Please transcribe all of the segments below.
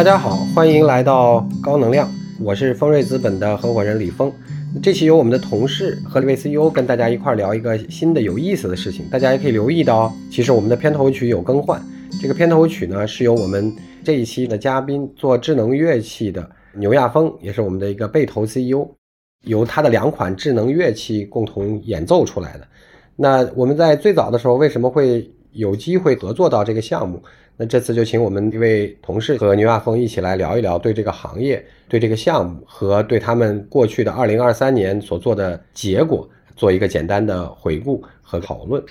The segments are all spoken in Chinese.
大家好，欢迎来到高能量，我是丰瑞资本的合伙人李峰。这期由我们的同事何立卫 CEO 跟大家一块聊一个新的有意思的事情，大家也可以留意到，其实我们的片头曲有更换。这个片头曲呢，是由我们这一期的嘉宾做智能乐器的牛亚峰，也是我们的一个被投 CEO，由他的两款智能乐器共同演奏出来的。那我们在最早的时候为什么会有机会合作到这个项目？那这次就请我们一位同事和牛亚峰一起来聊一聊对这个行业、对这个项目和对他们过去的二零二三年所做的结果做一个简单的回顾和讨论。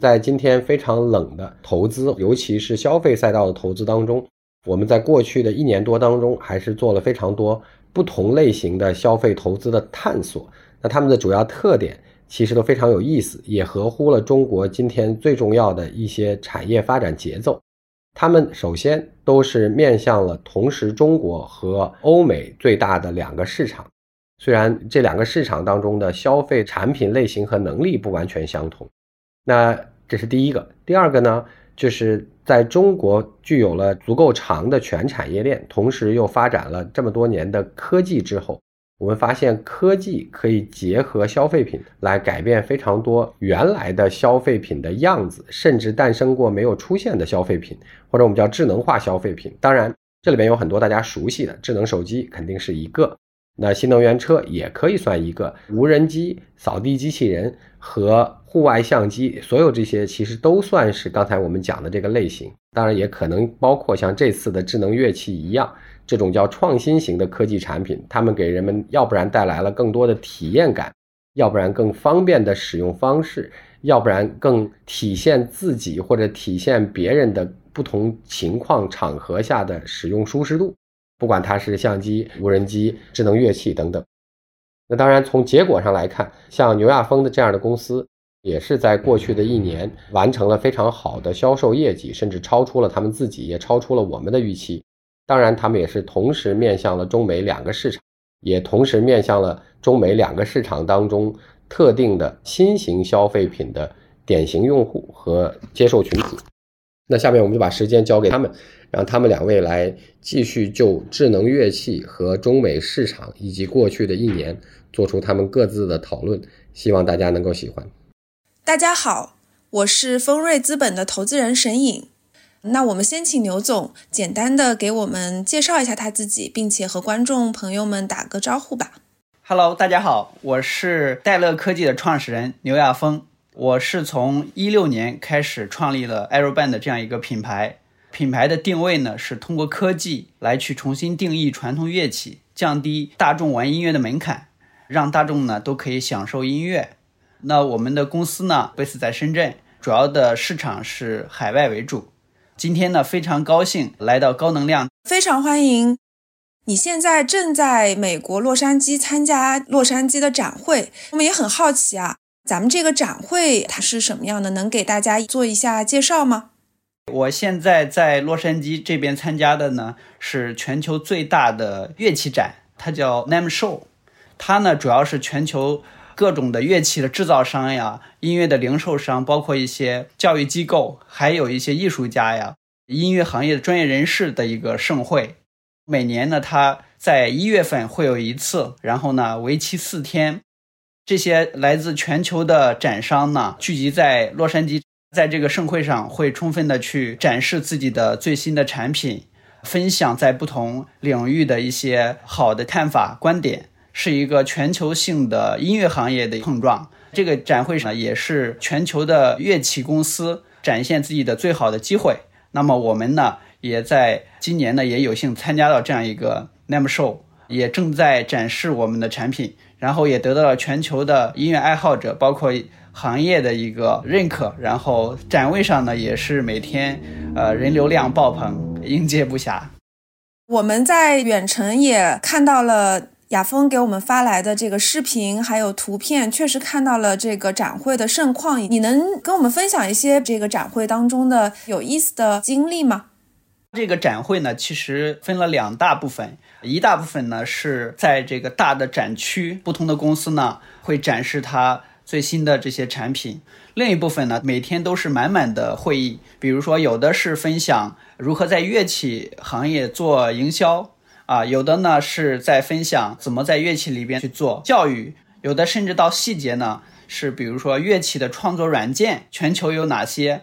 在今天非常冷的投资，尤其是消费赛道的投资当中，我们在过去的一年多当中，还是做了非常多不同类型的消费投资的探索。那他们的主要特点其实都非常有意思，也合乎了中国今天最重要的一些产业发展节奏。他们首先都是面向了同时中国和欧美最大的两个市场，虽然这两个市场当中的消费产品类型和能力不完全相同。那这是第一个，第二个呢，就是在中国具有了足够长的全产业链，同时又发展了这么多年的科技之后，我们发现科技可以结合消费品来改变非常多原来的消费品的样子，甚至诞生过没有出现的消费品，或者我们叫智能化消费品。当然，这里面有很多大家熟悉的智能手机，肯定是一个。那新能源车也可以算一个，无人机、扫地机器人和户外相机，所有这些其实都算是刚才我们讲的这个类型。当然，也可能包括像这次的智能乐器一样，这种叫创新型的科技产品，他们给人们要不然带来了更多的体验感，要不然更方便的使用方式，要不然更体现自己或者体现别人的不同情况场合下的使用舒适度。不管它是相机、无人机、智能乐器等等，那当然从结果上来看，像牛亚峰的这样的公司，也是在过去的一年完成了非常好的销售业绩，甚至超出了他们自己，也超出了我们的预期。当然，他们也是同时面向了中美两个市场，也同时面向了中美两个市场当中特定的新型消费品的典型用户和接受群体。那下面我们就把时间交给他们，让他们两位来继续就智能乐器和中美市场以及过去的一年做出他们各自的讨论，希望大家能够喜欢。大家好，我是丰瑞资本的投资人沈颖。那我们先请牛总简单的给我们介绍一下他自己，并且和观众朋友们打个招呼吧。Hello，大家好，我是戴乐科技的创始人牛亚峰。我是从一六年开始创立了 Aeroband 这样一个品牌，品牌的定位呢是通过科技来去重新定义传统乐器，降低大众玩音乐的门槛，让大众呢都可以享受音乐。那我们的公司呢，base 在深圳，主要的市场是海外为主。今天呢非常高兴来到高能量，非常欢迎。你现在正在美国洛杉矶参加洛杉矶的展会，我们也很好奇啊。咱们这个展会它是什么样的？能给大家做一下介绍吗？我现在在洛杉矶这边参加的呢，是全球最大的乐器展，它叫 NAMM Show。它呢主要是全球各种的乐器的制造商呀、音乐的零售商，包括一些教育机构，还有一些艺术家呀、音乐行业的专业人士的一个盛会。每年呢，它在一月份会有一次，然后呢，为期四天。这些来自全球的展商呢，聚集在洛杉矶，在这个盛会上会充分的去展示自己的最新的产品，分享在不同领域的一些好的看法观点，是一个全球性的音乐行业的碰撞。这个展会上呢也是全球的乐器公司展现自己的最好的机会。那么我们呢，也在今年呢也有幸参加到这样一个 NAMM Show，也正在展示我们的产品。然后也得到了全球的音乐爱好者，包括行业的一个认可。然后展位上呢，也是每天，呃，人流量爆棚，应接不暇。我们在远程也看到了雅峰给我们发来的这个视频，还有图片，确实看到了这个展会的盛况。你能跟我们分享一些这个展会当中的有意思的经历吗？这个展会呢，其实分了两大部分。一大部分呢是在这个大的展区，不同的公司呢会展示它最新的这些产品。另一部分呢，每天都是满满的会议，比如说有的是分享如何在乐器行业做营销啊，有的呢是在分享怎么在乐器里边去做教育，有的甚至到细节呢是比如说乐器的创作软件全球有哪些，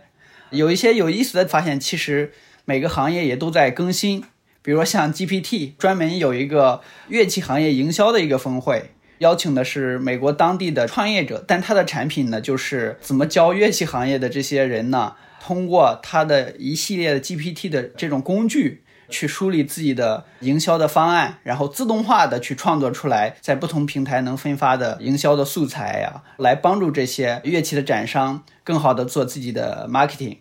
有一些有意思的发现，其实每个行业也都在更新，比如说像 GPT 专门有一个乐器行业营销的一个峰会。邀请的是美国当地的创业者，但他的产品呢，就是怎么教乐器行业的这些人呢？通过他的一系列的 GPT 的这种工具，去梳理自己的营销的方案，然后自动化的去创作出来，在不同平台能分发的营销的素材呀，来帮助这些乐器的展商更好的做自己的 marketing。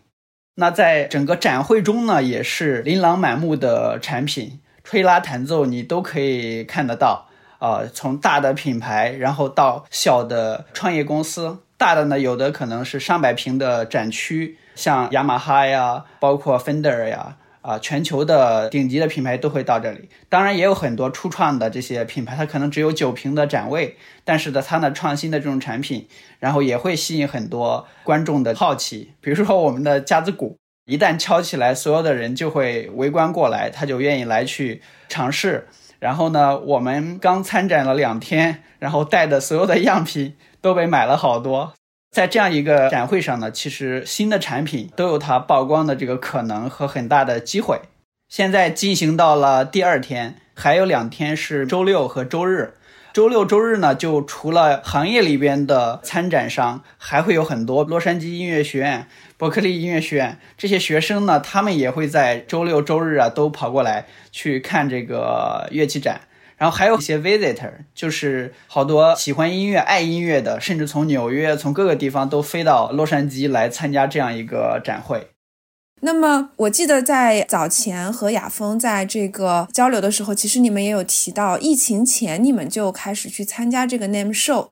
那在整个展会中呢，也是琳琅满目的产品，吹拉弹奏你都可以看得到。啊，从大的品牌，然后到小的创业公司，大的呢，有的可能是上百平的展区，像雅马哈呀，包括 Fender 呀，啊，全球的顶级的品牌都会到这里。当然，也有很多初创的这些品牌，它可能只有九平的展位，但是呢，它呢创新的这种产品，然后也会吸引很多观众的好奇。比如说我们的架子鼓，一旦敲起来，所有的人就会围观过来，他就愿意来去尝试。然后呢，我们刚参展了两天，然后带的所有的样品都被买了好多。在这样一个展会上呢，其实新的产品都有它曝光的这个可能和很大的机会。现在进行到了第二天，还有两天是周六和周日。周六周日呢，就除了行业里边的参展商，还会有很多洛杉矶音乐学院、伯克利音乐学院这些学生呢，他们也会在周六周日啊都跑过来去看这个乐器展。然后还有一些 visitor，就是好多喜欢音乐、爱音乐的，甚至从纽约、从各个地方都飞到洛杉矶来参加这样一个展会。那么，我记得在早前和雅峰在这个交流的时候，其实你们也有提到，疫情前你们就开始去参加这个 name show。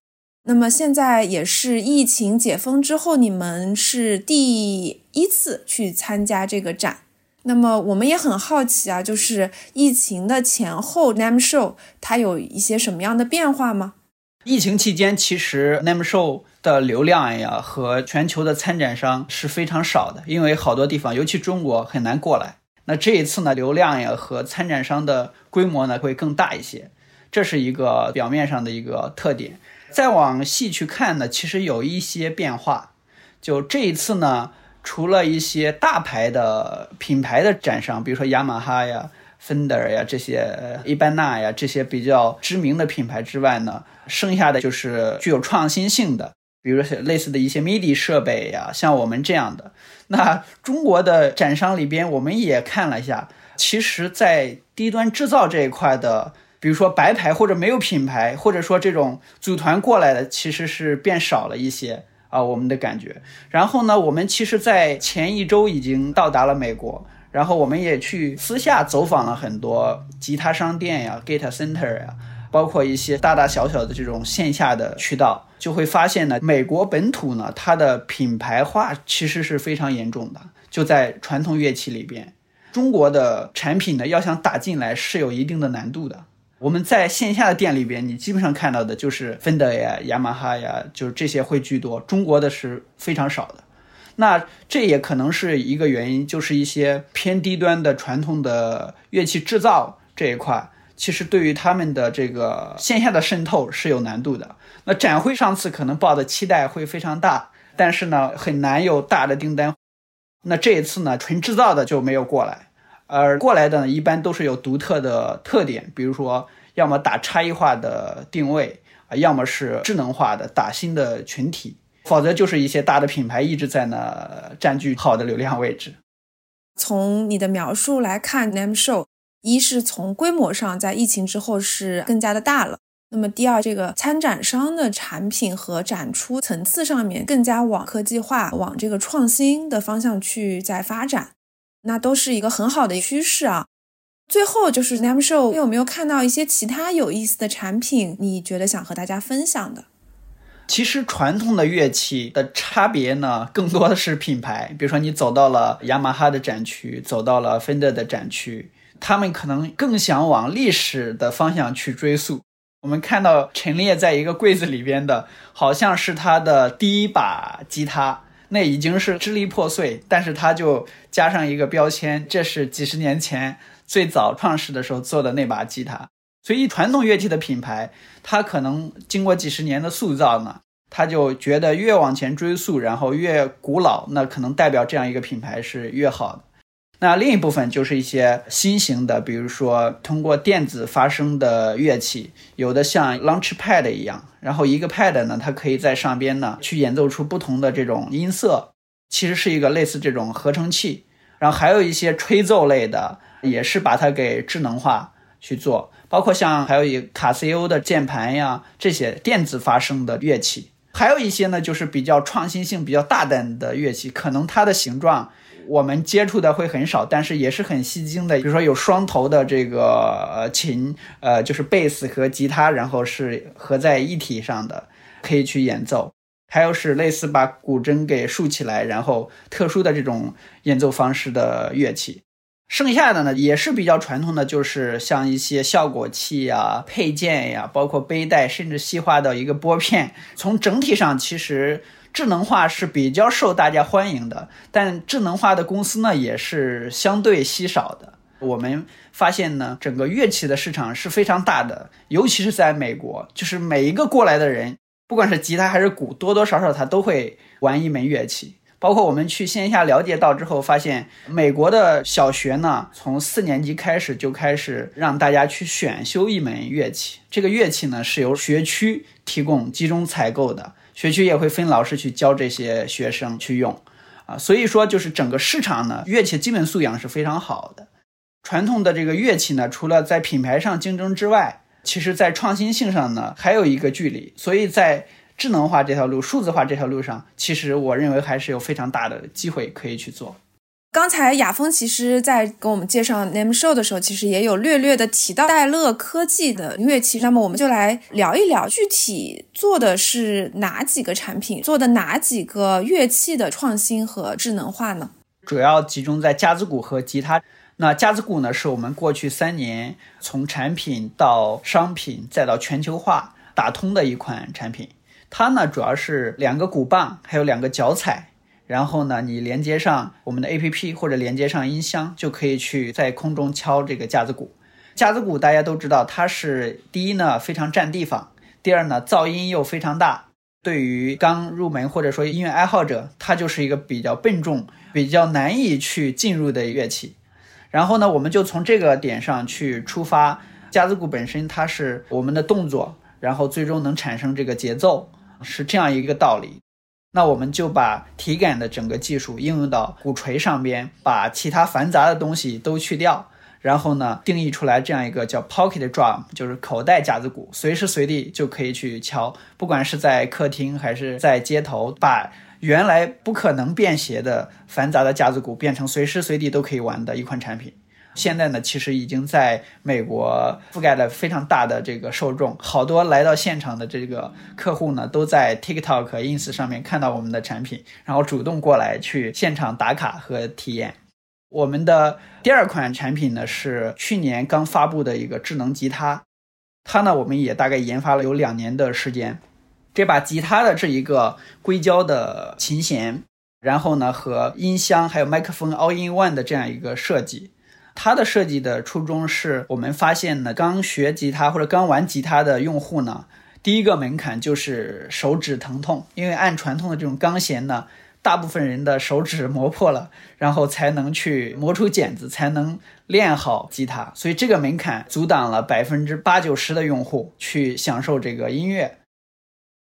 那么现在也是疫情解封之后，你们是第一次去参加这个展。那么我们也很好奇啊，就是疫情的前后，Namshow 它有一些什么样的变化吗？疫情期间，其实 Namshow。的流量呀和全球的参展商是非常少的，因为好多地方，尤其中国很难过来。那这一次呢，流量呀和参展商的规模呢会更大一些，这是一个表面上的一个特点。再往细去看呢，其实有一些变化。就这一次呢，除了一些大牌的品牌的展商，比如说雅马哈呀、Fender 呀这些、伊班纳呀这些比较知名的品牌之外呢，剩下的就是具有创新性的。比如说类似的一些 MIDI 设备呀，像我们这样的，那中国的展商里边，我们也看了一下，其实，在低端制造这一块的，比如说白牌或者没有品牌，或者说这种组团过来的，其实是变少了一些啊，我们的感觉。然后呢，我们其实，在前一周已经到达了美国，然后我们也去私下走访了很多吉他商店呀、Guitar Center 呀。包括一些大大小小的这种线下的渠道，就会发现呢，美国本土呢，它的品牌化其实是非常严重的。就在传统乐器里边，中国的产品呢，要想打进来是有一定的难度的。我们在线下的店里边，你基本上看到的就是芬德呀、雅马哈呀，就是这些会居多，中国的是非常少的。那这也可能是一个原因，就是一些偏低端的传统的乐器制造这一块。其实对于他们的这个线下的渗透是有难度的。那展会上次可能抱的期待会非常大，但是呢很难有大的订单。那这一次呢纯制造的就没有过来，而过来的呢一般都是有独特的特点，比如说要么打差异化的定位啊，要么是智能化的打新的群体，否则就是一些大的品牌一直在那占据好的流量位置。从你的描述来看，Name Show。一是从规模上，在疫情之后是更加的大了。那么第二，这个参展商的产品和展出层次上面更加往科技化、往这个创新的方向去在发展，那都是一个很好的趋势啊。最后就是 NAMM Show，有没有看到一些其他有意思的产品？你觉得想和大家分享的？其实传统的乐器的差别呢，更多的是品牌。比如说你走到了雅马哈的展区，走到了 Fender 的展区。他们可能更想往历史的方向去追溯。我们看到陈列在一个柜子里边的，好像是他的第一把吉他，那已经是支离破碎，但是他就加上一个标签，这是几十年前最早创始的时候做的那把吉他。所以传统乐器的品牌，它可能经过几十年的塑造呢，他就觉得越往前追溯，然后越古老，那可能代表这样一个品牌是越好的。那另一部分就是一些新型的，比如说通过电子发声的乐器，有的像 Launchpad 一样，然后一个 Pad 呢，它可以在上边呢去演奏出不同的这种音色，其实是一个类似这种合成器。然后还有一些吹奏类的，也是把它给智能化去做，包括像还有一卡西欧的键盘呀这些电子发声的乐器，还有一些呢就是比较创新性比较大胆的乐器，可能它的形状。我们接触的会很少，但是也是很吸睛的。比如说有双头的这个琴，呃，就是贝斯和吉他，然后是合在一体上的，可以去演奏。还有是类似把古筝给竖起来，然后特殊的这种演奏方式的乐器。剩下的呢也是比较传统的，就是像一些效果器呀、配件呀，包括背带，甚至细化到一个拨片。从整体上其实。智能化是比较受大家欢迎的，但智能化的公司呢也是相对稀少的。我们发现呢，整个乐器的市场是非常大的，尤其是在美国，就是每一个过来的人，不管是吉他还是鼓，多多少少他都会玩一门乐器。包括我们去线下了解到之后，发现美国的小学呢，从四年级开始就开始让大家去选修一门乐器，这个乐器呢是由学区提供集中采购的。学区也会分老师去教这些学生去用，啊，所以说就是整个市场呢，乐器基本素养是非常好的。传统的这个乐器呢，除了在品牌上竞争之外，其实在创新性上呢还有一个距离。所以在智能化这条路、数字化这条路上，其实我认为还是有非常大的机会可以去做。刚才雅峰其实在给我们介绍 Name Show 的时候，其实也有略略的提到戴乐科技的乐器。那么我们就来聊一聊，具体做的是哪几个产品，做的哪几个乐器的创新和智能化呢？主要集中在架子鼓和吉他。那架子鼓呢，是我们过去三年从产品到商品再到全球化打通的一款产品。它呢，主要是两个鼓棒，还有两个脚踩。然后呢，你连接上我们的 APP 或者连接上音箱，就可以去在空中敲这个架子鼓。架子鼓大家都知道，它是第一呢非常占地方，第二呢噪音又非常大。对于刚入门或者说音乐爱好者，它就是一个比较笨重、比较难以去进入的乐器。然后呢，我们就从这个点上去出发，架子鼓本身它是我们的动作，然后最终能产生这个节奏，是这样一个道理。那我们就把体感的整个技术应用到鼓槌上边，把其他繁杂的东西都去掉，然后呢，定义出来这样一个叫 Pocket Drum，就是口袋架子鼓，随时随地就可以去敲，不管是在客厅还是在街头，把原来不可能便携的繁杂的架子鼓变成随时随地都可以玩的一款产品。现在呢，其实已经在美国覆盖了非常大的这个受众，好多来到现场的这个客户呢，都在 TikTok、Ins 上面看到我们的产品，然后主动过来去现场打卡和体验。我们的第二款产品呢，是去年刚发布的一个智能吉他，它呢，我们也大概研发了有两年的时间。这把吉他的这一个硅胶的琴弦，然后呢，和音箱还有麦克风 All in One 的这样一个设计。它的设计的初衷是我们发现呢，刚学吉他或者刚玩吉他的用户呢，第一个门槛就是手指疼痛，因为按传统的这种钢弦呢，大部分人的手指磨破了，然后才能去磨出茧子，才能练好吉他，所以这个门槛阻挡了百分之八九十的用户去享受这个音乐。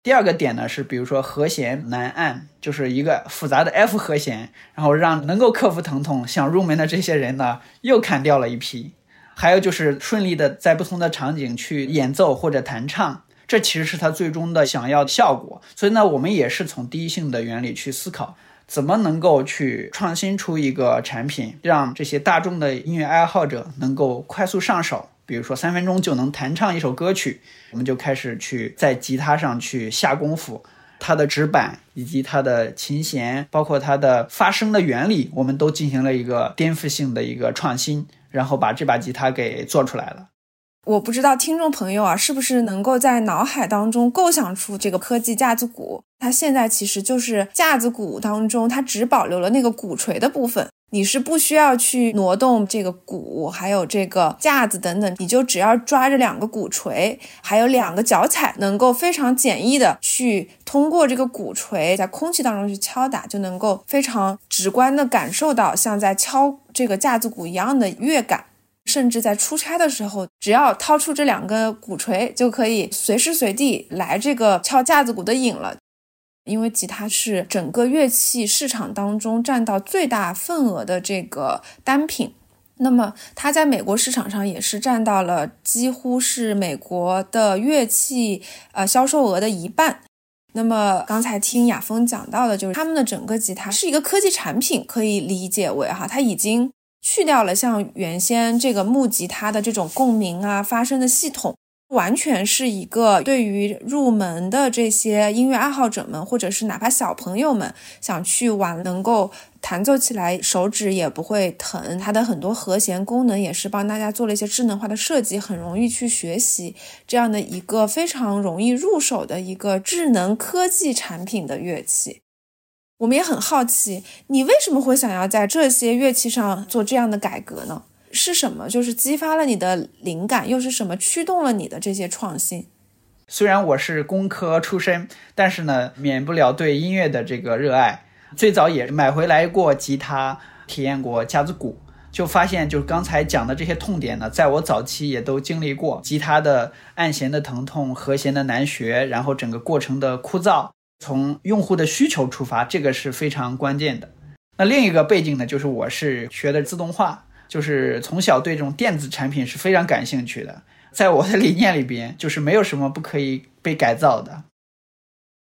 第二个点呢是，比如说和弦难按，就是一个复杂的 F 和弦，然后让能够克服疼痛想入门的这些人呢又砍掉了一批。还有就是顺利的在不同的场景去演奏或者弹唱，这其实是他最终的想要效果。所以呢，我们也是从第一性的原理去思考，怎么能够去创新出一个产品，让这些大众的音乐爱好者能够快速上手。比如说三分钟就能弹唱一首歌曲，我们就开始去在吉他上去下功夫，它的指板以及它的琴弦，包括它的发声的原理，我们都进行了一个颠覆性的一个创新，然后把这把吉他给做出来了。我不知道听众朋友啊，是不是能够在脑海当中构想出这个科技架子鼓？它现在其实就是架子鼓当中，它只保留了那个鼓槌的部分，你是不需要去挪动这个鼓，还有这个架子等等，你就只要抓着两个鼓槌，还有两个脚踩，能够非常简易的去通过这个鼓槌在空气当中去敲打，就能够非常直观的感受到像在敲这个架子鼓一样的乐感。甚至在出差的时候，只要掏出这两个鼓槌，就可以随时随地来这个敲架子鼓的瘾了。因为吉他是整个乐器市场当中占到最大份额的这个单品，那么它在美国市场上也是占到了几乎是美国的乐器呃销售额的一半。那么刚才听雅峰讲到的，就是他们的整个吉他是一个科技产品，可以理解为哈，它已经。去掉了像原先这个木吉他的这种共鸣啊发声的系统，完全是一个对于入门的这些音乐爱好者们，或者是哪怕小朋友们想去玩，能够弹奏起来手指也不会疼。它的很多和弦功能也是帮大家做了一些智能化的设计，很容易去学习这样的一个非常容易入手的一个智能科技产品的乐器。我们也很好奇，你为什么会想要在这些乐器上做这样的改革呢？是什么就是激发了你的灵感，又是什么驱动了你的这些创新？虽然我是工科出身，但是呢，免不了对音乐的这个热爱。最早也买回来过吉他，体验过架子鼓，就发现就是刚才讲的这些痛点呢，在我早期也都经历过。吉他的按弦的疼痛，和弦的难学，然后整个过程的枯燥。从用户的需求出发，这个是非常关键的。那另一个背景呢，就是我是学的自动化，就是从小对这种电子产品是非常感兴趣的。在我的理念里边，就是没有什么不可以被改造的。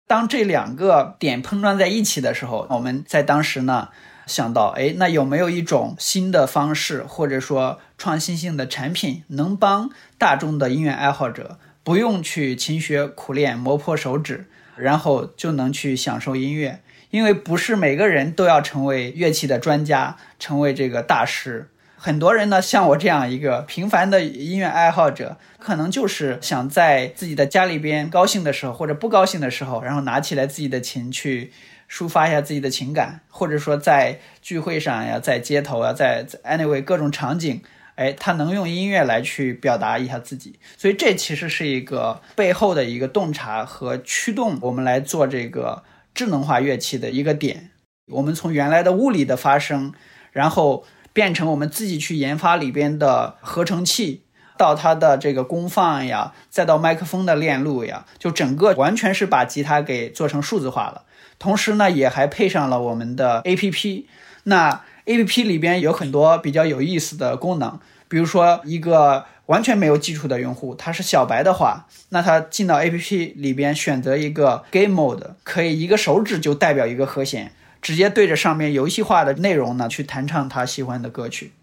当这两个点碰撞在一起的时候，我们在当时呢想到，哎，那有没有一种新的方式，或者说创新性的产品，能帮大众的音乐爱好者不用去勤学苦练、磨破手指？然后就能去享受音乐，因为不是每个人都要成为乐器的专家，成为这个大师。很多人呢，像我这样一个平凡的音乐爱好者，可能就是想在自己的家里边高兴的时候，或者不高兴的时候，然后拿起来自己的琴去抒发一下自己的情感，或者说在聚会上呀，在街头啊，在 anyway 各种场景。哎，他能用音乐来去表达一下自己，所以这其实是一个背后的一个洞察和驱动我们来做这个智能化乐器的一个点。我们从原来的物理的发声，然后变成我们自己去研发里边的合成器，到它的这个功放呀，再到麦克风的链路呀，就整个完全是把吉他给做成数字化了。同时呢，也还配上了我们的 APP。那 A P P 里边有很多比较有意思的功能，比如说一个完全没有基础的用户，他是小白的话，那他进到 A P P 里边选择一个 Game Mode，可以一个手指就代表一个和弦，直接对着上面游戏化的内容呢去弹唱他喜欢的歌曲。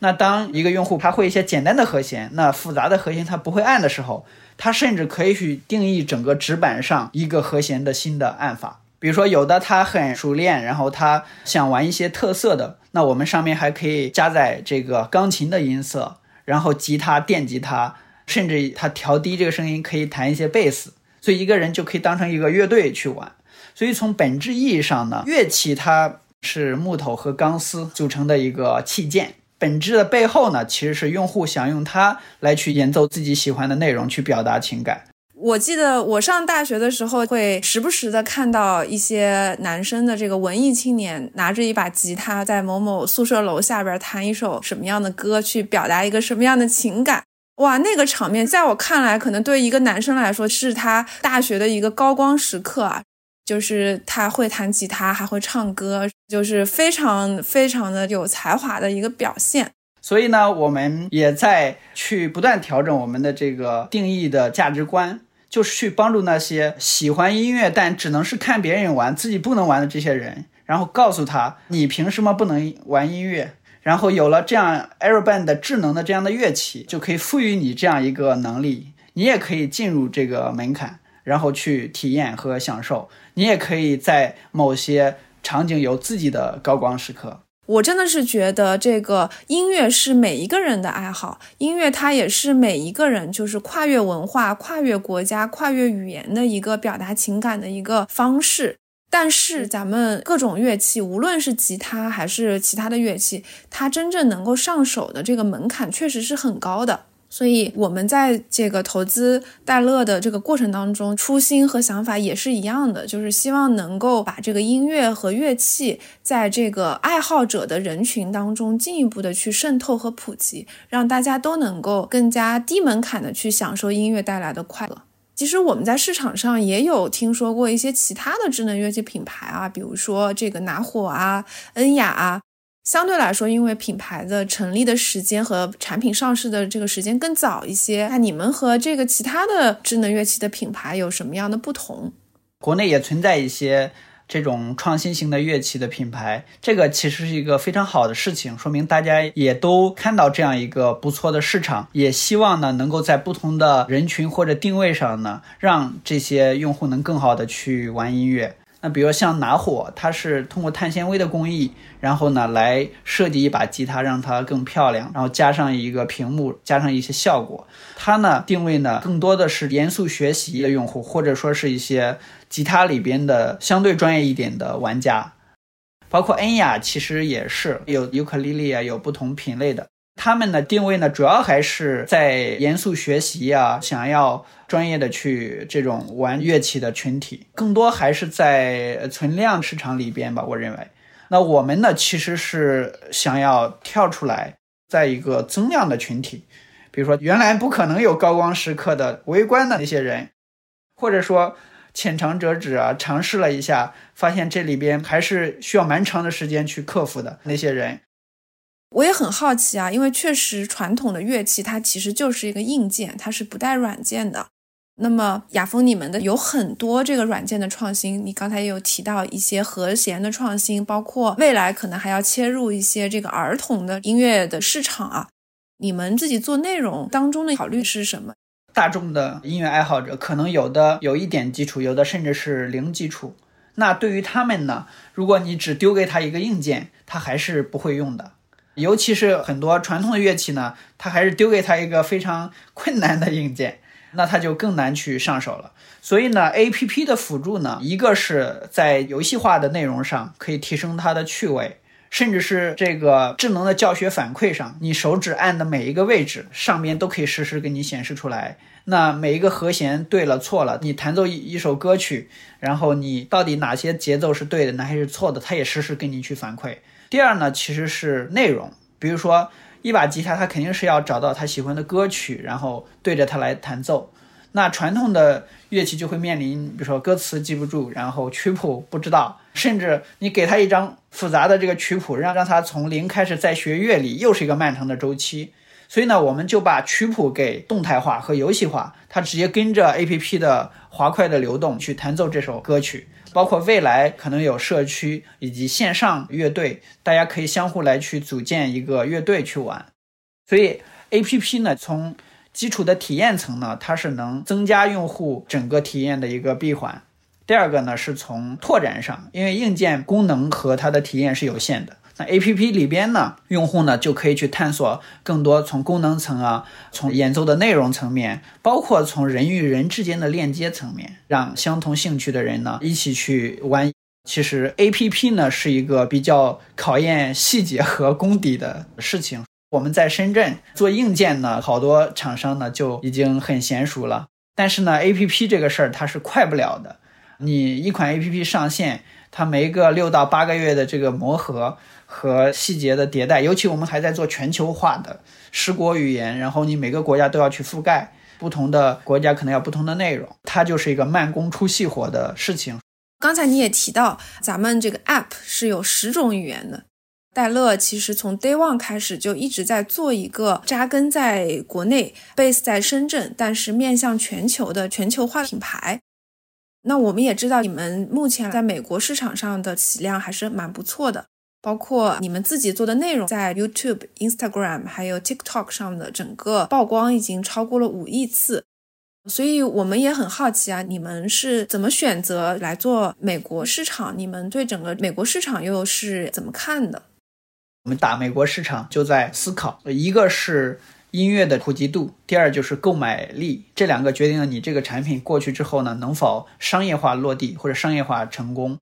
那当一个用户他会一些简单的和弦，那复杂的和弦他不会按的时候，他甚至可以去定义整个指板上一个和弦的新的按法。比如说，有的他很熟练，然后他想玩一些特色的，那我们上面还可以加载这个钢琴的音色，然后吉他、电吉他，甚至他调低这个声音，可以弹一些贝斯，所以一个人就可以当成一个乐队去玩。所以从本质意义上呢，乐器它是木头和钢丝组成的一个器件，本质的背后呢，其实是用户想用它来去演奏自己喜欢的内容，去表达情感。我记得我上大学的时候，会时不时的看到一些男生的这个文艺青年拿着一把吉他，在某某宿舍楼下边弹一首什么样的歌，去表达一个什么样的情感。哇，那个场面在我看来，可能对一个男生来说是他大学的一个高光时刻啊！就是他会弹吉他，还会唱歌，就是非常非常的有才华的一个表现。所以呢，我们也在去不断调整我们的这个定义的价值观。就是去帮助那些喜欢音乐但只能是看别人玩自己不能玩的这些人，然后告诉他你凭什么不能玩音乐？然后有了这样 Airband 的智能的这样的乐器，就可以赋予你这样一个能力，你也可以进入这个门槛，然后去体验和享受。你也可以在某些场景有自己的高光时刻。我真的是觉得这个音乐是每一个人的爱好，音乐它也是每一个人就是跨越文化、跨越国家、跨越语言的一个表达情感的一个方式。但是咱们各种乐器，无论是吉他还是其他的乐器，它真正能够上手的这个门槛确实是很高的。所以，我们在这个投资戴乐的这个过程当中，初心和想法也是一样的，就是希望能够把这个音乐和乐器在这个爱好者的人群当中进一步的去渗透和普及，让大家都能够更加低门槛的去享受音乐带来的快乐。其实我们在市场上也有听说过一些其他的智能乐器品牌啊，比如说这个拿火啊、恩雅啊。相对来说，因为品牌的成立的时间和产品上市的这个时间更早一些，那你们和这个其他的智能乐器的品牌有什么样的不同？国内也存在一些这种创新型的乐器的品牌，这个其实是一个非常好的事情，说明大家也都看到这样一个不错的市场，也希望呢能够在不同的人群或者定位上呢，让这些用户能更好的去玩音乐。那比如像拿火，它是通过碳纤维的工艺，然后呢来设计一把吉他，让它更漂亮，然后加上一个屏幕，加上一些效果。它呢定位呢更多的是严肃学习的用户，或者说是一些吉他里边的相对专业一点的玩家。包括恩雅其实也是有尤克里里啊，有不同品类的。他们的定位呢，主要还是在严肃学习啊，想要专业的去这种玩乐器的群体，更多还是在存量市场里边吧。我认为，那我们呢，其实是想要跳出来，在一个增量的群体，比如说原来不可能有高光时刻的围观的那些人，或者说浅尝辄止啊，尝试了一下，发现这里边还是需要蛮长的时间去克服的那些人。我也很好奇啊，因为确实传统的乐器它其实就是一个硬件，它是不带软件的。那么雅风，你们的有很多这个软件的创新，你刚才也有提到一些和弦的创新，包括未来可能还要切入一些这个儿童的音乐的市场啊。你们自己做内容当中的考虑是什么？大众的音乐爱好者可能有的有一点基础，有的甚至是零基础。那对于他们呢，如果你只丢给他一个硬件，他还是不会用的。尤其是很多传统的乐器呢，它还是丢给他一个非常困难的硬件，那他就更难去上手了。所以呢，A P P 的辅助呢，一个是在游戏化的内容上可以提升它的趣味，甚至是这个智能的教学反馈上，你手指按的每一个位置上面都可以实时给你显示出来。那每一个和弦对了错了，你弹奏一一首歌曲，然后你到底哪些节奏是对的，哪些是错的，它也实时给你去反馈。第二呢，其实是内容，比如说一把吉他，他肯定是要找到他喜欢的歌曲，然后对着它来弹奏。那传统的乐器就会面临，比如说歌词记不住，然后曲谱不知道，甚至你给他一张复杂的这个曲谱，让让他从零开始再学乐理，又是一个漫长的周期。所以呢，我们就把曲谱给动态化和游戏化，它直接跟着 A P P 的滑块的流动去弹奏这首歌曲。包括未来可能有社区以及线上乐队，大家可以相互来去组建一个乐队去玩。所以 A P P 呢，从基础的体验层呢，它是能增加用户整个体验的一个闭环。第二个呢，是从拓展上，因为硬件功能和它的体验是有限的。那 A P P 里边呢，用户呢就可以去探索更多从功能层啊，从演奏的内容层面，包括从人与人之间的链接层面，让相同兴趣的人呢一起去玩。其实 A P P 呢是一个比较考验细节和功底的事情。我们在深圳做硬件呢，好多厂商呢就已经很娴熟了。但是呢，A P P 这个事儿它是快不了的。你一款 A P P 上线，它没个六到八个月的这个磨合。和细节的迭代，尤其我们还在做全球化的十国语言，然后你每个国家都要去覆盖，不同的国家可能要不同的内容，它就是一个慢工出细活的事情。刚才你也提到，咱们这个 App 是有十种语言的。戴乐其实从 Day One 开始就一直在做一个扎根在国内、base 在深圳，但是面向全球的全球化品牌。那我们也知道，你们目前在美国市场上的体量还是蛮不错的。包括你们自己做的内容，在 YouTube、Instagram 还有 TikTok 上的整个曝光已经超过了五亿次，所以我们也很好奇啊，你们是怎么选择来做美国市场？你们对整个美国市场又是怎么看的？我们打美国市场就在思考，一个是音乐的普及度，第二就是购买力，这两个决定了你这个产品过去之后呢，能否商业化落地或者商业化成功。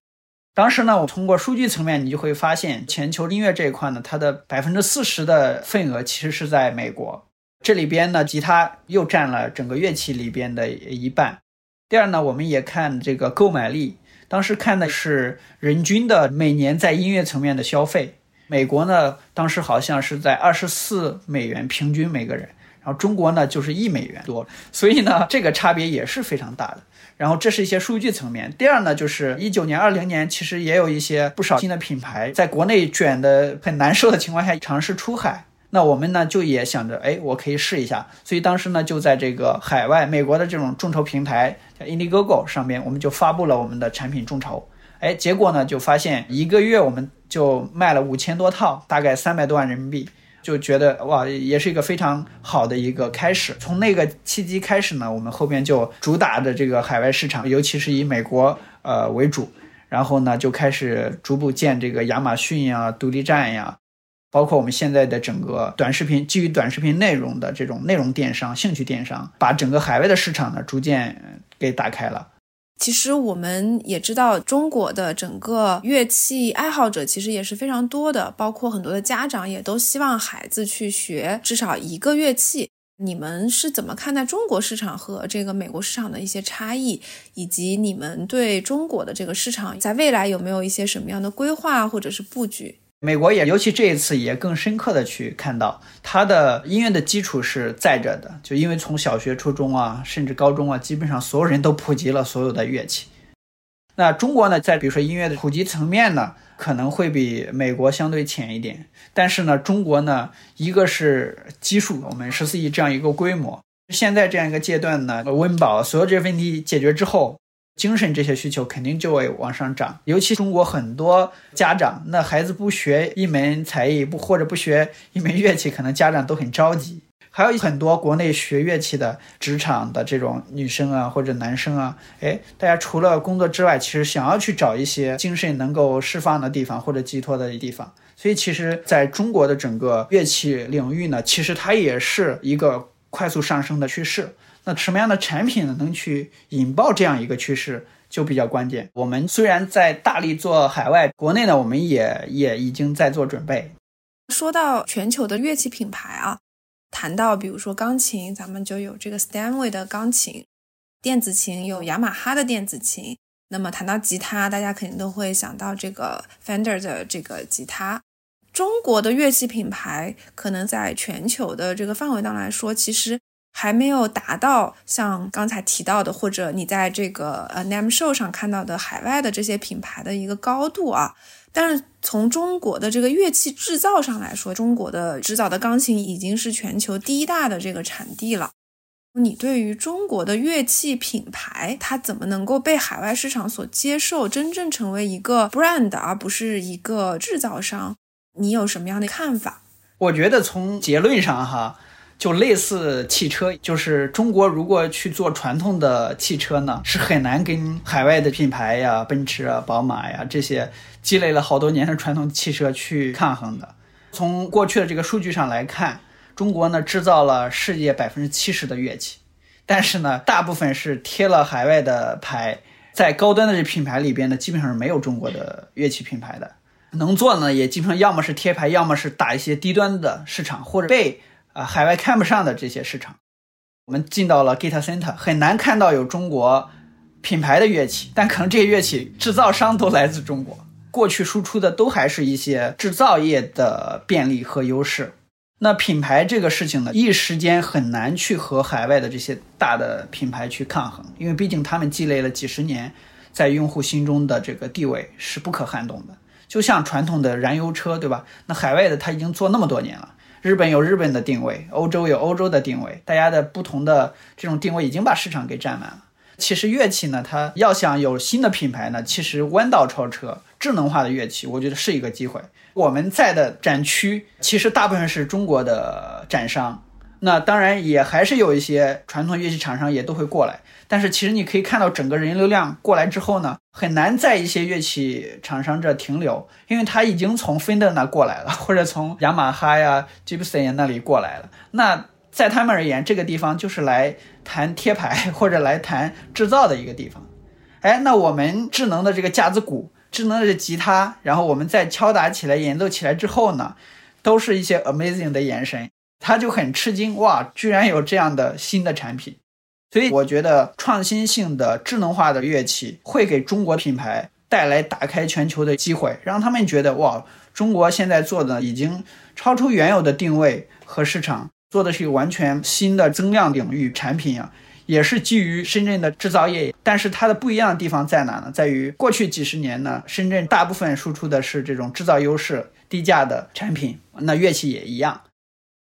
当时呢，我通过数据层面，你就会发现，全球音乐这一块呢，它的百分之四十的份额其实是在美国。这里边呢，吉他又占了整个乐器里边的一半。第二呢，我们也看这个购买力，当时看的是人均的每年在音乐层面的消费。美国呢，当时好像是在二十四美元平均每个人，然后中国呢就是一美元多，所以呢，这个差别也是非常大的。然后这是一些数据层面。第二呢，就是一九年、二零年，其实也有一些不少新的品牌在国内卷的很难受的情况下尝试出海。那我们呢就也想着，哎，我可以试一下。所以当时呢就在这个海外美国的这种众筹平台叫 Indiegogo 上面，我们就发布了我们的产品众筹。哎，结果呢就发现一个月我们就卖了五千多套，大概三百多万人民币。就觉得哇，也是一个非常好的一个开始。从那个契机开始呢，我们后边就主打的这个海外市场，尤其是以美国呃为主，然后呢就开始逐步建这个亚马逊呀、独立站呀，包括我们现在的整个短视频基于短视频内容的这种内容电商、兴趣电商，把整个海外的市场呢逐渐给打开了。其实我们也知道，中国的整个乐器爱好者其实也是非常多的，包括很多的家长也都希望孩子去学至少一个乐器。你们是怎么看待中国市场和这个美国市场的一些差异，以及你们对中国的这个市场在未来有没有一些什么样的规划或者是布局？美国也，尤其这一次也更深刻的去看到，它的音乐的基础是在这的，就因为从小学、初中啊，甚至高中啊，基本上所有人都普及了所有的乐器。那中国呢，在比如说音乐的普及层面呢，可能会比美国相对浅一点，但是呢，中国呢，一个是基数，我们十四亿这样一个规模，现在这样一个阶段呢，温饱所有这些问题解决之后。精神这些需求肯定就会往上涨，尤其中国很多家长，那孩子不学一门才艺，不或者不学一门乐器，可能家长都很着急。还有很多国内学乐器的职场的这种女生啊，或者男生啊，哎，大家除了工作之外，其实想要去找一些精神能够释放的地方或者寄托的地方。所以，其实在中国的整个乐器领域呢，其实它也是一个快速上升的趋势。那什么样的产品呢，能去引爆这样一个趋势，就比较关键。我们虽然在大力做海外，国内呢，我们也也已经在做准备。说到全球的乐器品牌啊，谈到比如说钢琴，咱们就有这个 Stanway 的钢琴；电子琴有雅马哈的电子琴。那么谈到吉他，大家肯定都会想到这个 Fender 的这个吉他。中国的乐器品牌可能在全球的这个范围当中来说，其实。还没有达到像刚才提到的，或者你在这个呃 Name Show 上看到的海外的这些品牌的一个高度啊。但是从中国的这个乐器制造上来说，中国的制造的钢琴已经是全球第一大的这个产地了。你对于中国的乐器品牌，它怎么能够被海外市场所接受，真正成为一个 brand 而不是一个制造商，你有什么样的看法？我觉得从结论上哈。就类似汽车，就是中国如果去做传统的汽车呢，是很难跟海外的品牌呀，奔驰啊、宝马呀这些积累了好多年的传统汽车去抗衡的。从过去的这个数据上来看，中国呢制造了世界百分之七十的乐器，但是呢，大部分是贴了海外的牌，在高端的这品牌里边呢，基本上是没有中国的乐器品牌的。能做呢，也基本上要么是贴牌，要么是打一些低端的市场，或者被。啊，海外看不上的这些市场，我们进到了 Guitar Center，很难看到有中国品牌的乐器，但可能这些乐器制造商都来自中国，过去输出的都还是一些制造业的便利和优势。那品牌这个事情呢，一时间很难去和海外的这些大的品牌去抗衡，因为毕竟他们积累了几十年在用户心中的这个地位是不可撼动的。就像传统的燃油车，对吧？那海外的他已经做那么多年了。日本有日本的定位，欧洲有欧洲的定位，大家的不同的这种定位已经把市场给占满了。其实乐器呢，它要想有新的品牌呢，其实弯道超车，智能化的乐器，我觉得是一个机会。我们在的展区其实大部分是中国的展商，那当然也还是有一些传统乐器厂商也都会过来，但是其实你可以看到整个人流量过来之后呢，很难在一些乐器厂商这停留，因为他已经从 Fender 那过来了，或者从雅马哈呀、Gibson 那里过来了。那在他们而言，这个地方就是来谈贴牌或者来谈制造的一个地方。哎，那我们智能的这个架子鼓、智能的吉他，然后我们再敲打起来、演奏起来之后呢，都是一些 amazing 的延伸。他就很吃惊，哇，居然有这样的新的产品。所以我觉得创新性的智能化的乐器会给中国品牌带来打开全球的机会，让他们觉得哇，中国现在做的已经超出原有的定位和市场，做的是一个完全新的增量领域产品啊。也是基于深圳的制造业，但是它的不一样的地方在哪呢？在于过去几十年呢，深圳大部分输出的是这种制造优势、低价的产品，那乐器也一样。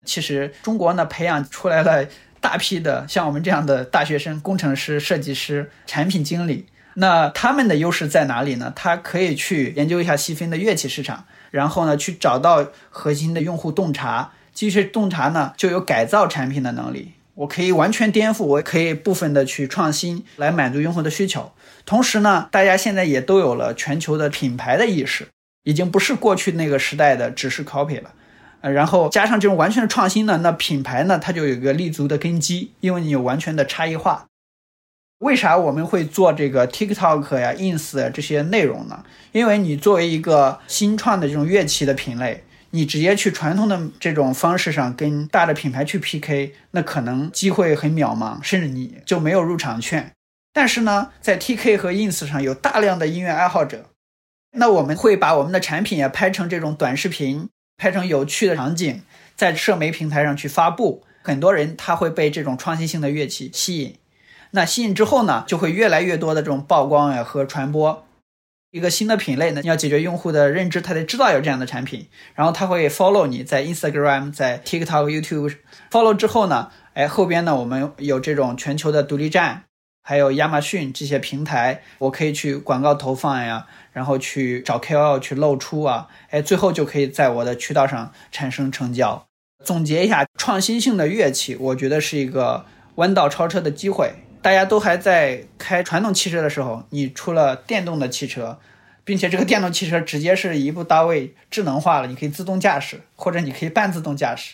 其实中国呢，培养出来了大批的像我们这样的大学生、工程师、设计师、产品经理。那他们的优势在哪里呢？他可以去研究一下细分的乐器市场，然后呢，去找到核心的用户洞察，基于洞察呢，就有改造产品的能力。我可以完全颠覆，我可以部分的去创新，来满足用户的需求。同时呢，大家现在也都有了全球的品牌的意识，已经不是过去那个时代的只是 copy 了。然后加上这种完全的创新呢，那品牌呢，它就有一个立足的根基，因为你有完全的差异化。为啥我们会做这个 TikTok 呀、Ins 这些内容呢？因为你作为一个新创的这种乐器的品类。你直接去传统的这种方式上跟大的品牌去 PK，那可能机会很渺茫，甚至你就没有入场券。但是呢，在 TK 和 Ins 上有大量的音乐爱好者，那我们会把我们的产品也拍成这种短视频，拍成有趣的场景，在社媒平台上去发布。很多人他会被这种创新性的乐器吸引，那吸引之后呢，就会越来越多的这种曝光呀和传播。一个新的品类呢，你要解决用户的认知，他得知道有这样的产品，然后他会 follow 你在 Instagram、在 TikTok、YouTube follow 之后呢，哎，后边呢我们有这种全球的独立站，还有亚马逊这些平台，我可以去广告投放呀，然后去找 KOL 去露出啊，哎，最后就可以在我的渠道上产生成交。总结一下，创新性的乐器，我觉得是一个弯道超车的机会。大家都还在开传统汽车的时候，你出了电动的汽车，并且这个电动汽车直接是一步到位智能化了，你可以自动驾驶，或者你可以半自动驾驶。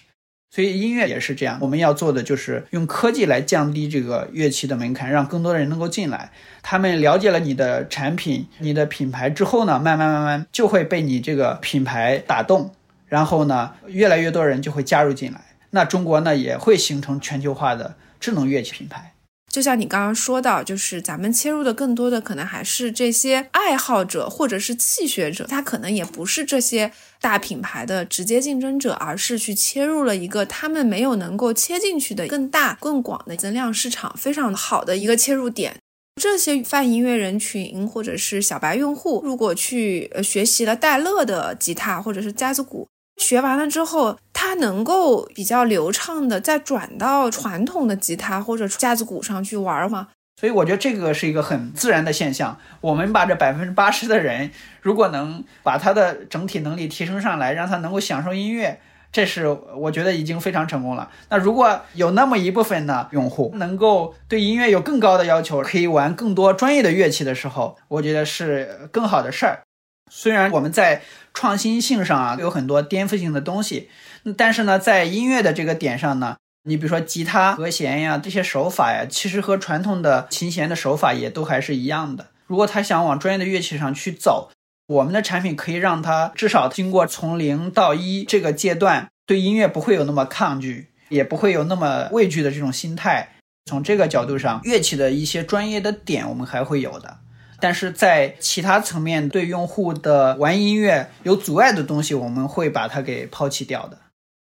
所以音乐也是这样，我们要做的就是用科技来降低这个乐器的门槛，让更多的人能够进来。他们了解了你的产品、你的品牌之后呢，慢慢慢慢就会被你这个品牌打动，然后呢，越来越多人就会加入进来。那中国呢，也会形成全球化的智能乐器品牌。就像你刚刚说到，就是咱们切入的更多的可能还是这些爱好者或者是气学者，他可能也不是这些大品牌的直接竞争者，而是去切入了一个他们没有能够切进去的更大更广的增量市场，非常好的一个切入点。这些泛音乐人群或者是小白用户，如果去呃学习了戴乐的吉他或者是架子鼓。学完了之后，他能够比较流畅的再转到传统的吉他或者架子鼓上去玩吗？所以我觉得这个是一个很自然的现象。我们把这百分之八十的人，如果能把他的整体能力提升上来，让他能够享受音乐，这是我觉得已经非常成功了。那如果有那么一部分的用户能够对音乐有更高的要求，可以玩更多专业的乐器的时候，我觉得是更好的事儿。虽然我们在创新性上啊有很多颠覆性的东西，但是呢，在音乐的这个点上呢，你比如说吉他和弦呀这些手法呀，其实和传统的琴弦的手法也都还是一样的。如果他想往专业的乐器上去走，我们的产品可以让他至少经过从零到一这个阶段，对音乐不会有那么抗拒，也不会有那么畏惧的这种心态。从这个角度上，乐器的一些专业的点我们还会有的。但是在其他层面对用户的玩音乐有阻碍的东西，我们会把它给抛弃掉的。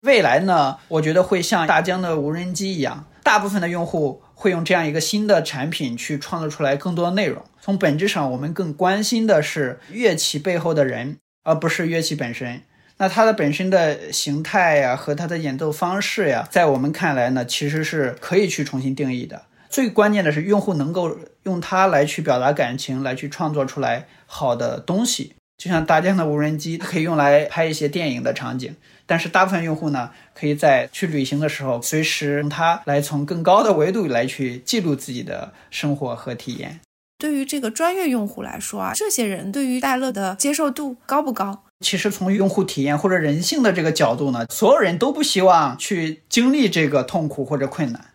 未来呢，我觉得会像大疆的无人机一样，大部分的用户会用这样一个新的产品去创作出来更多的内容。从本质上，我们更关心的是乐器背后的人，而不是乐器本身。那它的本身的形态呀和它的演奏方式呀，在我们看来呢，其实是可以去重新定义的。最关键的是，用户能够用它来去表达感情，来去创作出来好的东西。就像大疆的无人机，可以用来拍一些电影的场景。但是大部分用户呢，可以在去旅行的时候，随时用它来从更高的维度来去记录自己的生活和体验。对于这个专业用户来说啊，这些人对于戴乐的接受度高不高？其实从用户体验或者人性的这个角度呢，所有人都不希望去经历这个痛苦或者困难。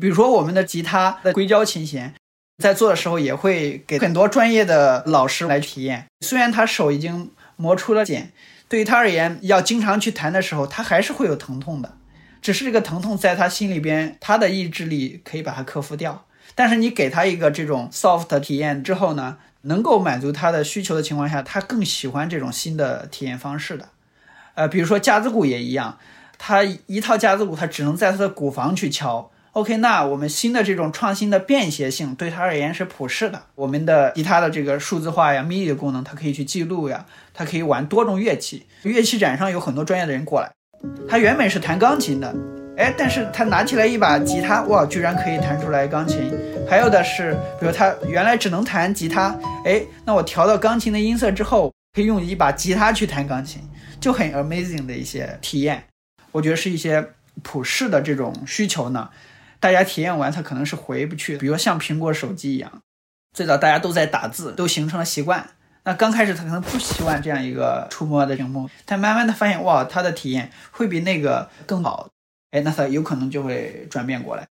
比如说我们的吉他的硅胶琴弦。在做的时候也会给很多专业的老师来体验。虽然他手已经磨出了茧，对于他而言，要经常去弹的时候，他还是会有疼痛的。只是这个疼痛在他心里边，他的意志力可以把它克服掉。但是你给他一个这种 soft 体验之后呢，能够满足他的需求的情况下，他更喜欢这种新的体验方式的。呃，比如说架子鼓也一样，他一套架子鼓，他只能在他的鼓房去敲。OK，那我们新的这种创新的便携性对它而言是普适的。我们的吉他的这个数字化呀、MIDI 的功能，它可以去记录呀，它可以玩多种乐器。乐器展上有很多专业的人过来，他原本是弹钢琴的，哎，但是他拿起来一把吉他，哇，居然可以弹出来钢琴。还有的是，比如他原来只能弹吉他，哎，那我调到钢琴的音色之后，可以用一把吉他去弹钢琴，就很 amazing 的一些体验。我觉得是一些普适的这种需求呢。大家体验完，它可能是回不去。比如像苹果手机一样，最早大家都在打字，都形成了习惯。那刚开始他可能不习惯这样一个触摸的屏幕，但慢慢的发现，哇，他的体验会比那个更好。哎，那他有可能就会转变过来。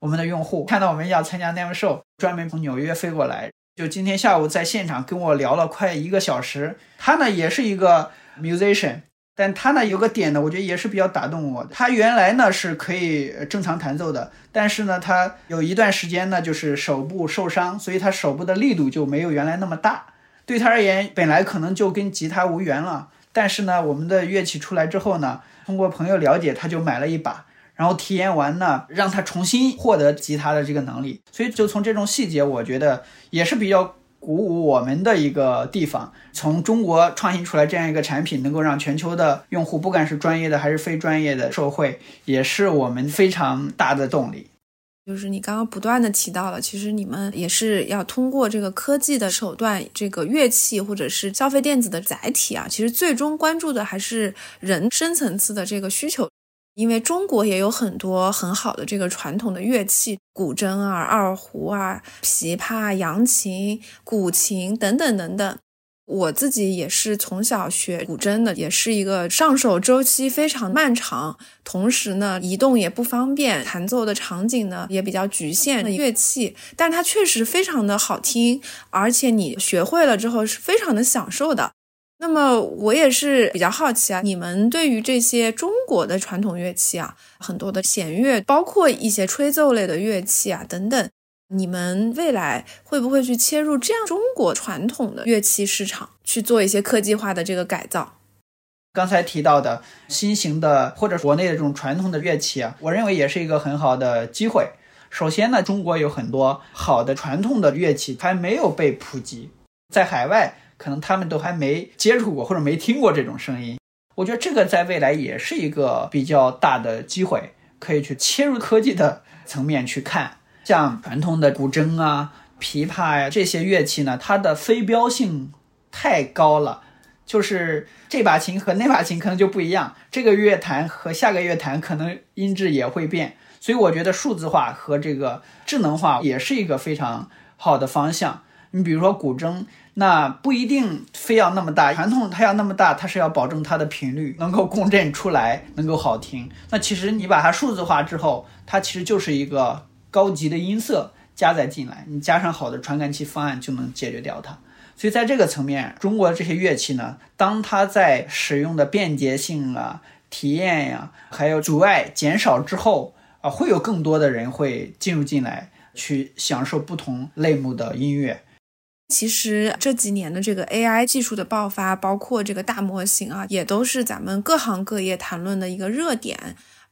我们的用户看到我们要参加 Name Show，专门从纽约飞过来，就今天下午在现场跟我聊了快一个小时。他呢也是一个 musician。但他呢有个点呢，我觉得也是比较打动我的。他原来呢是可以正常弹奏的，但是呢他有一段时间呢就是手部受伤，所以他手部的力度就没有原来那么大。对他而言，本来可能就跟吉他无缘了。但是呢，我们的乐器出来之后呢，通过朋友了解，他就买了一把，然后体验完呢，让他重新获得吉他的这个能力。所以就从这种细节，我觉得也是比较。鼓舞我们的一个地方，从中国创新出来这样一个产品，能够让全球的用户，不管是专业的还是非专业的受惠，也是我们非常大的动力。就是你刚刚不断的提到了，其实你们也是要通过这个科技的手段，这个乐器或者是消费电子的载体啊，其实最终关注的还是人深层次的这个需求。因为中国也有很多很好的这个传统的乐器，古筝啊、二胡啊、琵琶、扬琴、古琴等等等等。我自己也是从小学古筝的，也是一个上手周期非常漫长，同时呢移动也不方便，弹奏的场景呢也比较局限的乐器，但它确实非常的好听，而且你学会了之后是非常的享受的。那么我也是比较好奇啊，你们对于这些中国的传统乐器啊，很多的弦乐，包括一些吹奏类的乐器啊等等，你们未来会不会去切入这样中国传统的乐器市场，去做一些科技化的这个改造？刚才提到的新型的或者国内的这种传统的乐器啊，我认为也是一个很好的机会。首先呢，中国有很多好的传统的乐器还没有被普及，在海外。可能他们都还没接触过或者没听过这种声音，我觉得这个在未来也是一个比较大的机会，可以去切入科技的层面去看。像传统的古筝啊、琵琶呀这些乐器呢，它的非标性太高了，就是这把琴和那把琴可能就不一样，这个乐坛和下个乐坛可能音质也会变，所以我觉得数字化和这个智能化也是一个非常好的方向。你比如说古筝。那不一定非要那么大，传统它要那么大，它是要保证它的频率能够共振出来，能够好听。那其实你把它数字化之后，它其实就是一个高级的音色加载进来，你加上好的传感器方案就能解决掉它。所以在这个层面，中国这些乐器呢，当它在使用的便捷性啊、体验呀，还有阻碍减少之后啊，会有更多的人会进入进来，去享受不同类目的音乐。其实这几年的这个 AI 技术的爆发，包括这个大模型啊，也都是咱们各行各业谈论的一个热点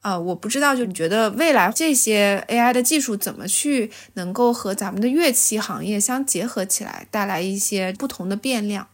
啊。我不知道，就你觉得未来这些 AI 的技术怎么去能够和咱们的乐器行业相结合起来，带来一些不同的变量？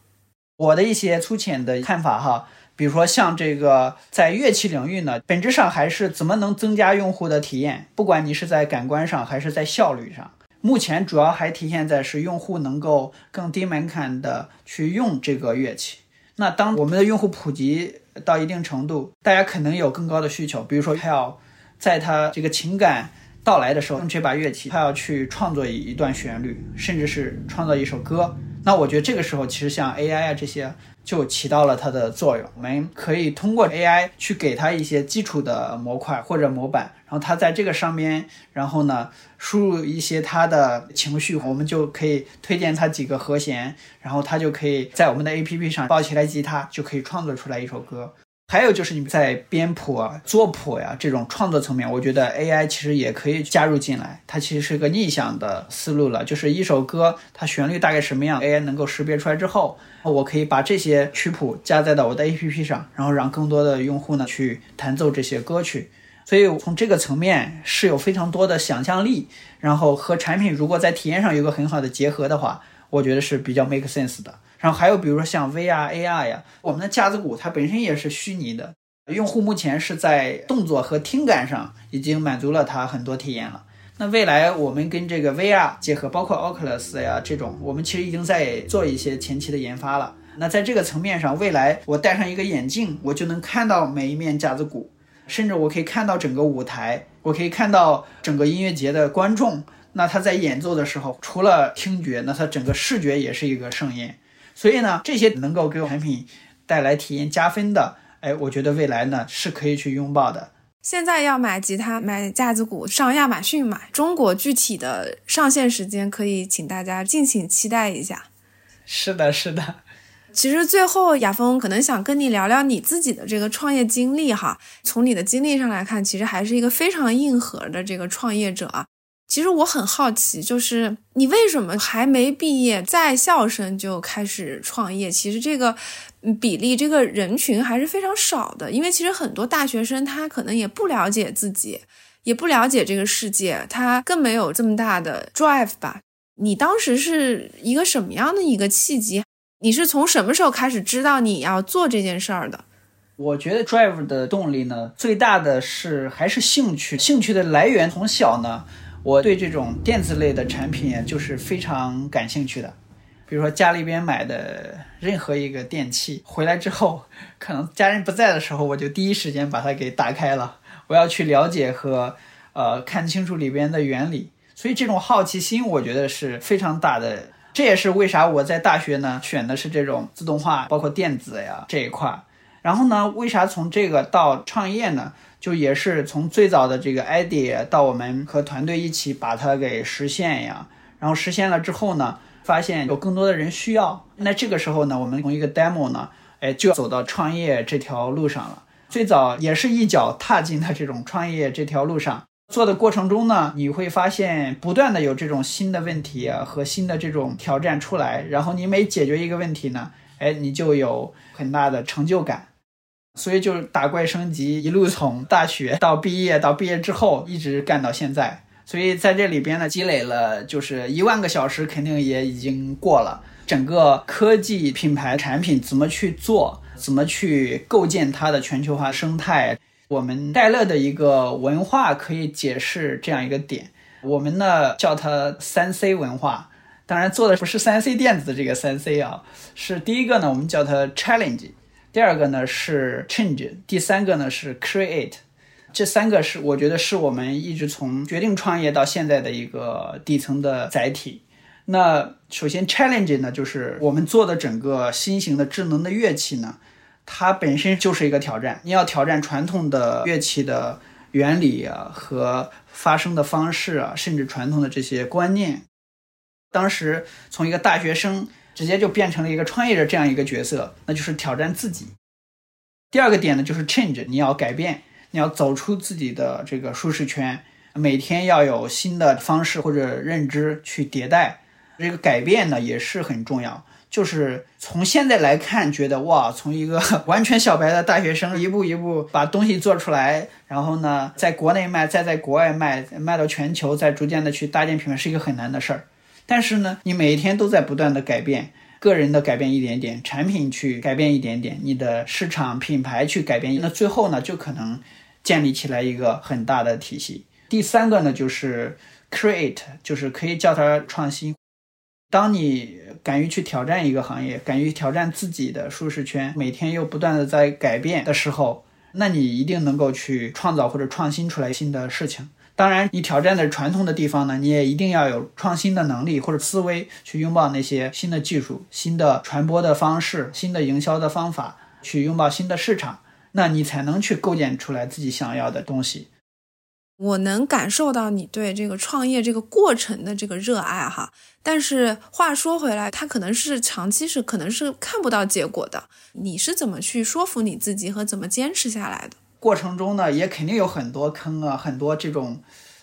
我的一些粗浅的看法哈，比如说像这个在乐器领域呢，本质上还是怎么能增加用户的体验，不管你是在感官上还是在效率上。目前主要还体现在是用户能够更低门槛的去用这个乐器。那当我们的用户普及到一定程度，大家可能有更高的需求，比如说他要在他这个情感到来的时候用这把乐器，他要去创作一一段旋律，甚至是创造一首歌。那我觉得这个时候，其实像 AI 啊这些就起到了它的作用。我们可以通过 AI 去给它一些基础的模块或者模板，然后它在这个上面，然后呢输入一些它的情绪，我们就可以推荐它几个和弦，然后它就可以在我们的 APP 上抱起来吉他，就可以创作出来一首歌。还有就是你在编谱啊、作谱呀这种创作层面，我觉得 AI 其实也可以加入进来。它其实是个逆向的思路了，就是一首歌它旋律大概什么样，AI 能够识别出来之后，我可以把这些曲谱加载到我的 APP 上，然后让更多的用户呢去弹奏这些歌曲。所以从这个层面是有非常多的想象力，然后和产品如果在体验上有个很好的结合的话，我觉得是比较 make sense 的。然后还有比如说像 VR、AR 呀，我们的架子鼓它本身也是虚拟的，用户目前是在动作和听感上已经满足了他很多体验了。那未来我们跟这个 VR 结合，包括 Oculus 呀这种，我们其实已经在做一些前期的研发了。那在这个层面上，未来我戴上一个眼镜，我就能看到每一面架子鼓，甚至我可以看到整个舞台，我可以看到整个音乐节的观众。那他在演奏的时候，除了听觉，那他整个视觉也是一个盛宴。所以呢，这些能够给产品带来体验加分的，哎，我觉得未来呢是可以去拥抱的。现在要买吉他、买架子鼓，上亚马逊买。中国具体的上线时间可以请大家敬请期待一下。是的，是的。其实最后，雅峰可能想跟你聊聊你自己的这个创业经历哈。从你的经历上来看，其实还是一个非常硬核的这个创业者啊。其实我很好奇，就是你为什么还没毕业，在校生就开始创业？其实这个比例，这个人群还是非常少的。因为其实很多大学生他可能也不了解自己，也不了解这个世界，他更没有这么大的 drive 吧？你当时是一个什么样的一个契机？你是从什么时候开始知道你要做这件事儿的？我觉得 drive 的动力呢，最大的是还是兴趣，兴趣的来源从小呢。我对这种电子类的产品就是非常感兴趣的，比如说家里边买的任何一个电器，回来之后，可能家人不在的时候，我就第一时间把它给打开了，我要去了解和呃看清楚里边的原理，所以这种好奇心我觉得是非常大的，这也是为啥我在大学呢选的是这种自动化，包括电子呀这一块，然后呢，为啥从这个到创业呢？就也是从最早的这个 idea 到我们和团队一起把它给实现呀，然后实现了之后呢，发现有更多的人需要，那这个时候呢，我们从一个 demo 呢，哎，就走到创业这条路上了。最早也是一脚踏进了这种创业这条路上，做的过程中呢，你会发现不断的有这种新的问题和新的这种挑战出来，然后你每解决一个问题呢，哎，你就有很大的成就感。所以就是打怪升级，一路从大学到毕业，到毕业之后一直干到现在。所以在这里边呢，积累了就是一万个小时，肯定也已经过了。整个科技品牌产品怎么去做，怎么去构建它的全球化生态，我们戴乐的一个文化可以解释这样一个点。我们呢叫它三 C 文化，当然做的不是三 C 电子的这个三 C 啊，是第一个呢，我们叫它 challenge。第二个呢是 change，第三个呢是 create，这三个是我觉得是我们一直从决定创业到现在的一个底层的载体。那首先 challenge 呢，就是我们做的整个新型的智能的乐器呢，它本身就是一个挑战。你要挑战传统的乐器的原理啊和发声的方式啊，甚至传统的这些观念。当时从一个大学生。直接就变成了一个创业者这样一个角色，那就是挑战自己。第二个点呢，就是 change，你要改变，你要走出自己的这个舒适圈，每天要有新的方式或者认知去迭代。这个改变呢也是很重要。就是从现在来看，觉得哇，从一个 完全小白的大学生，一步一步把东西做出来，然后呢，在国内卖，再在国外卖，卖到全球，再逐渐的去搭建品牌，是一个很难的事儿。但是呢，你每一天都在不断的改变，个人的改变一点点，产品去改变一点点，你的市场品牌去改变，那最后呢，就可能建立起来一个很大的体系。第三个呢，就是 create，就是可以叫它创新。当你敢于去挑战一个行业，敢于挑战自己的舒适圈，每天又不断的在改变的时候，那你一定能够去创造或者创新出来新的事情。当然，你挑战的传统的地方呢，你也一定要有创新的能力或者思维，去拥抱那些新的技术、新的传播的方式、新的营销的方法，去拥抱新的市场，那你才能去构建出来自己想要的东西。我能感受到你对这个创业这个过程的这个热爱哈，但是话说回来，它可能是长期是可能是看不到结果的。你是怎么去说服你自己和怎么坚持下来的？过程中呢，也肯定有很多坑啊，很多这种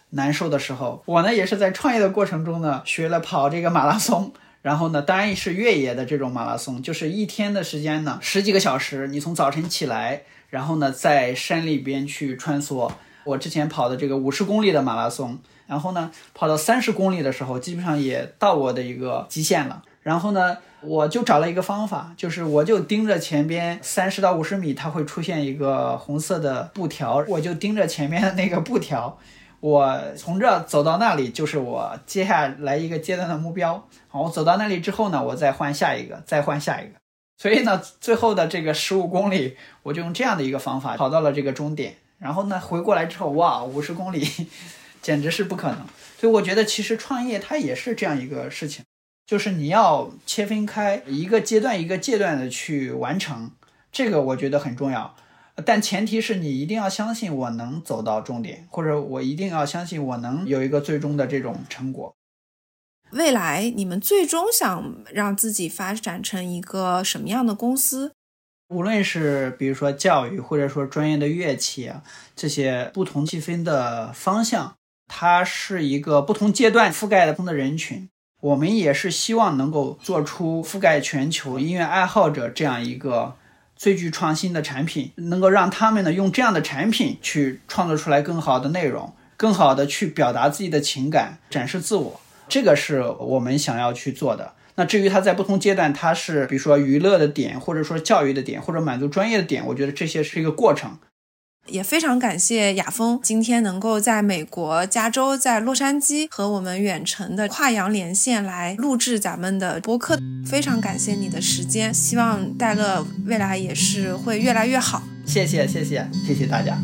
难受的时候。我呢，也是在创业的过程中呢，学了跑这个马拉松，然后呢，当然是越野的这种马拉松，就是一天的时间呢，十几个小时，你从早晨起来，然后呢，在山里边去穿梭。我之前跑的这个五十公里的马拉松，然后呢，跑到三十公里的时候，基本上也到我的一个极限了。然后呢，我就找了一个方法，就是我就盯着前边三十到五十米，它会出现一个红色的布条，我就盯着前面的那个布条，我从这走到那里，就是我接下来一个阶段的目标。好，我走到那里之后呢，我再换下一个，再换下一个。所以呢，最后的这个十五公里，我就用这样的一个方法跑到了这个终点。然后呢，回过来之后，哇，五十公里，简直是不可能。所以我觉得，其实创业它也是这样一个事情，就是你要切分开一个阶段一个阶段的去完成，这个我觉得很重要。但前提是你一定要相信我能走到终点，或者我一定要相信我能有一个最终的这种成果。未来你们最终想让自己发展成一个什么样的公司？无论是比如说教育，或者说专业的乐器啊，这些不同细分的方向，它是一个不同阶段覆盖的不同的人群。我们也是希望能够做出覆盖全球音乐爱好者这样一个最具创新的产品，能够让他们呢用这样的产品去创作出来更好的内容，更好的去表达自己的情感，展示自我。这个是我们想要去做的。那至于它在不同阶段，它是比如说娱乐的点，或者说教育的点，或者满足专业的点，我觉得这些是一个过程。也非常感谢雅峰今天能够在美国加州，在洛杉矶和我们远程的跨洋连线来录制咱们的播客。非常感谢你的时间，希望戴乐未来也是会越来越好。谢谢谢谢谢谢大家。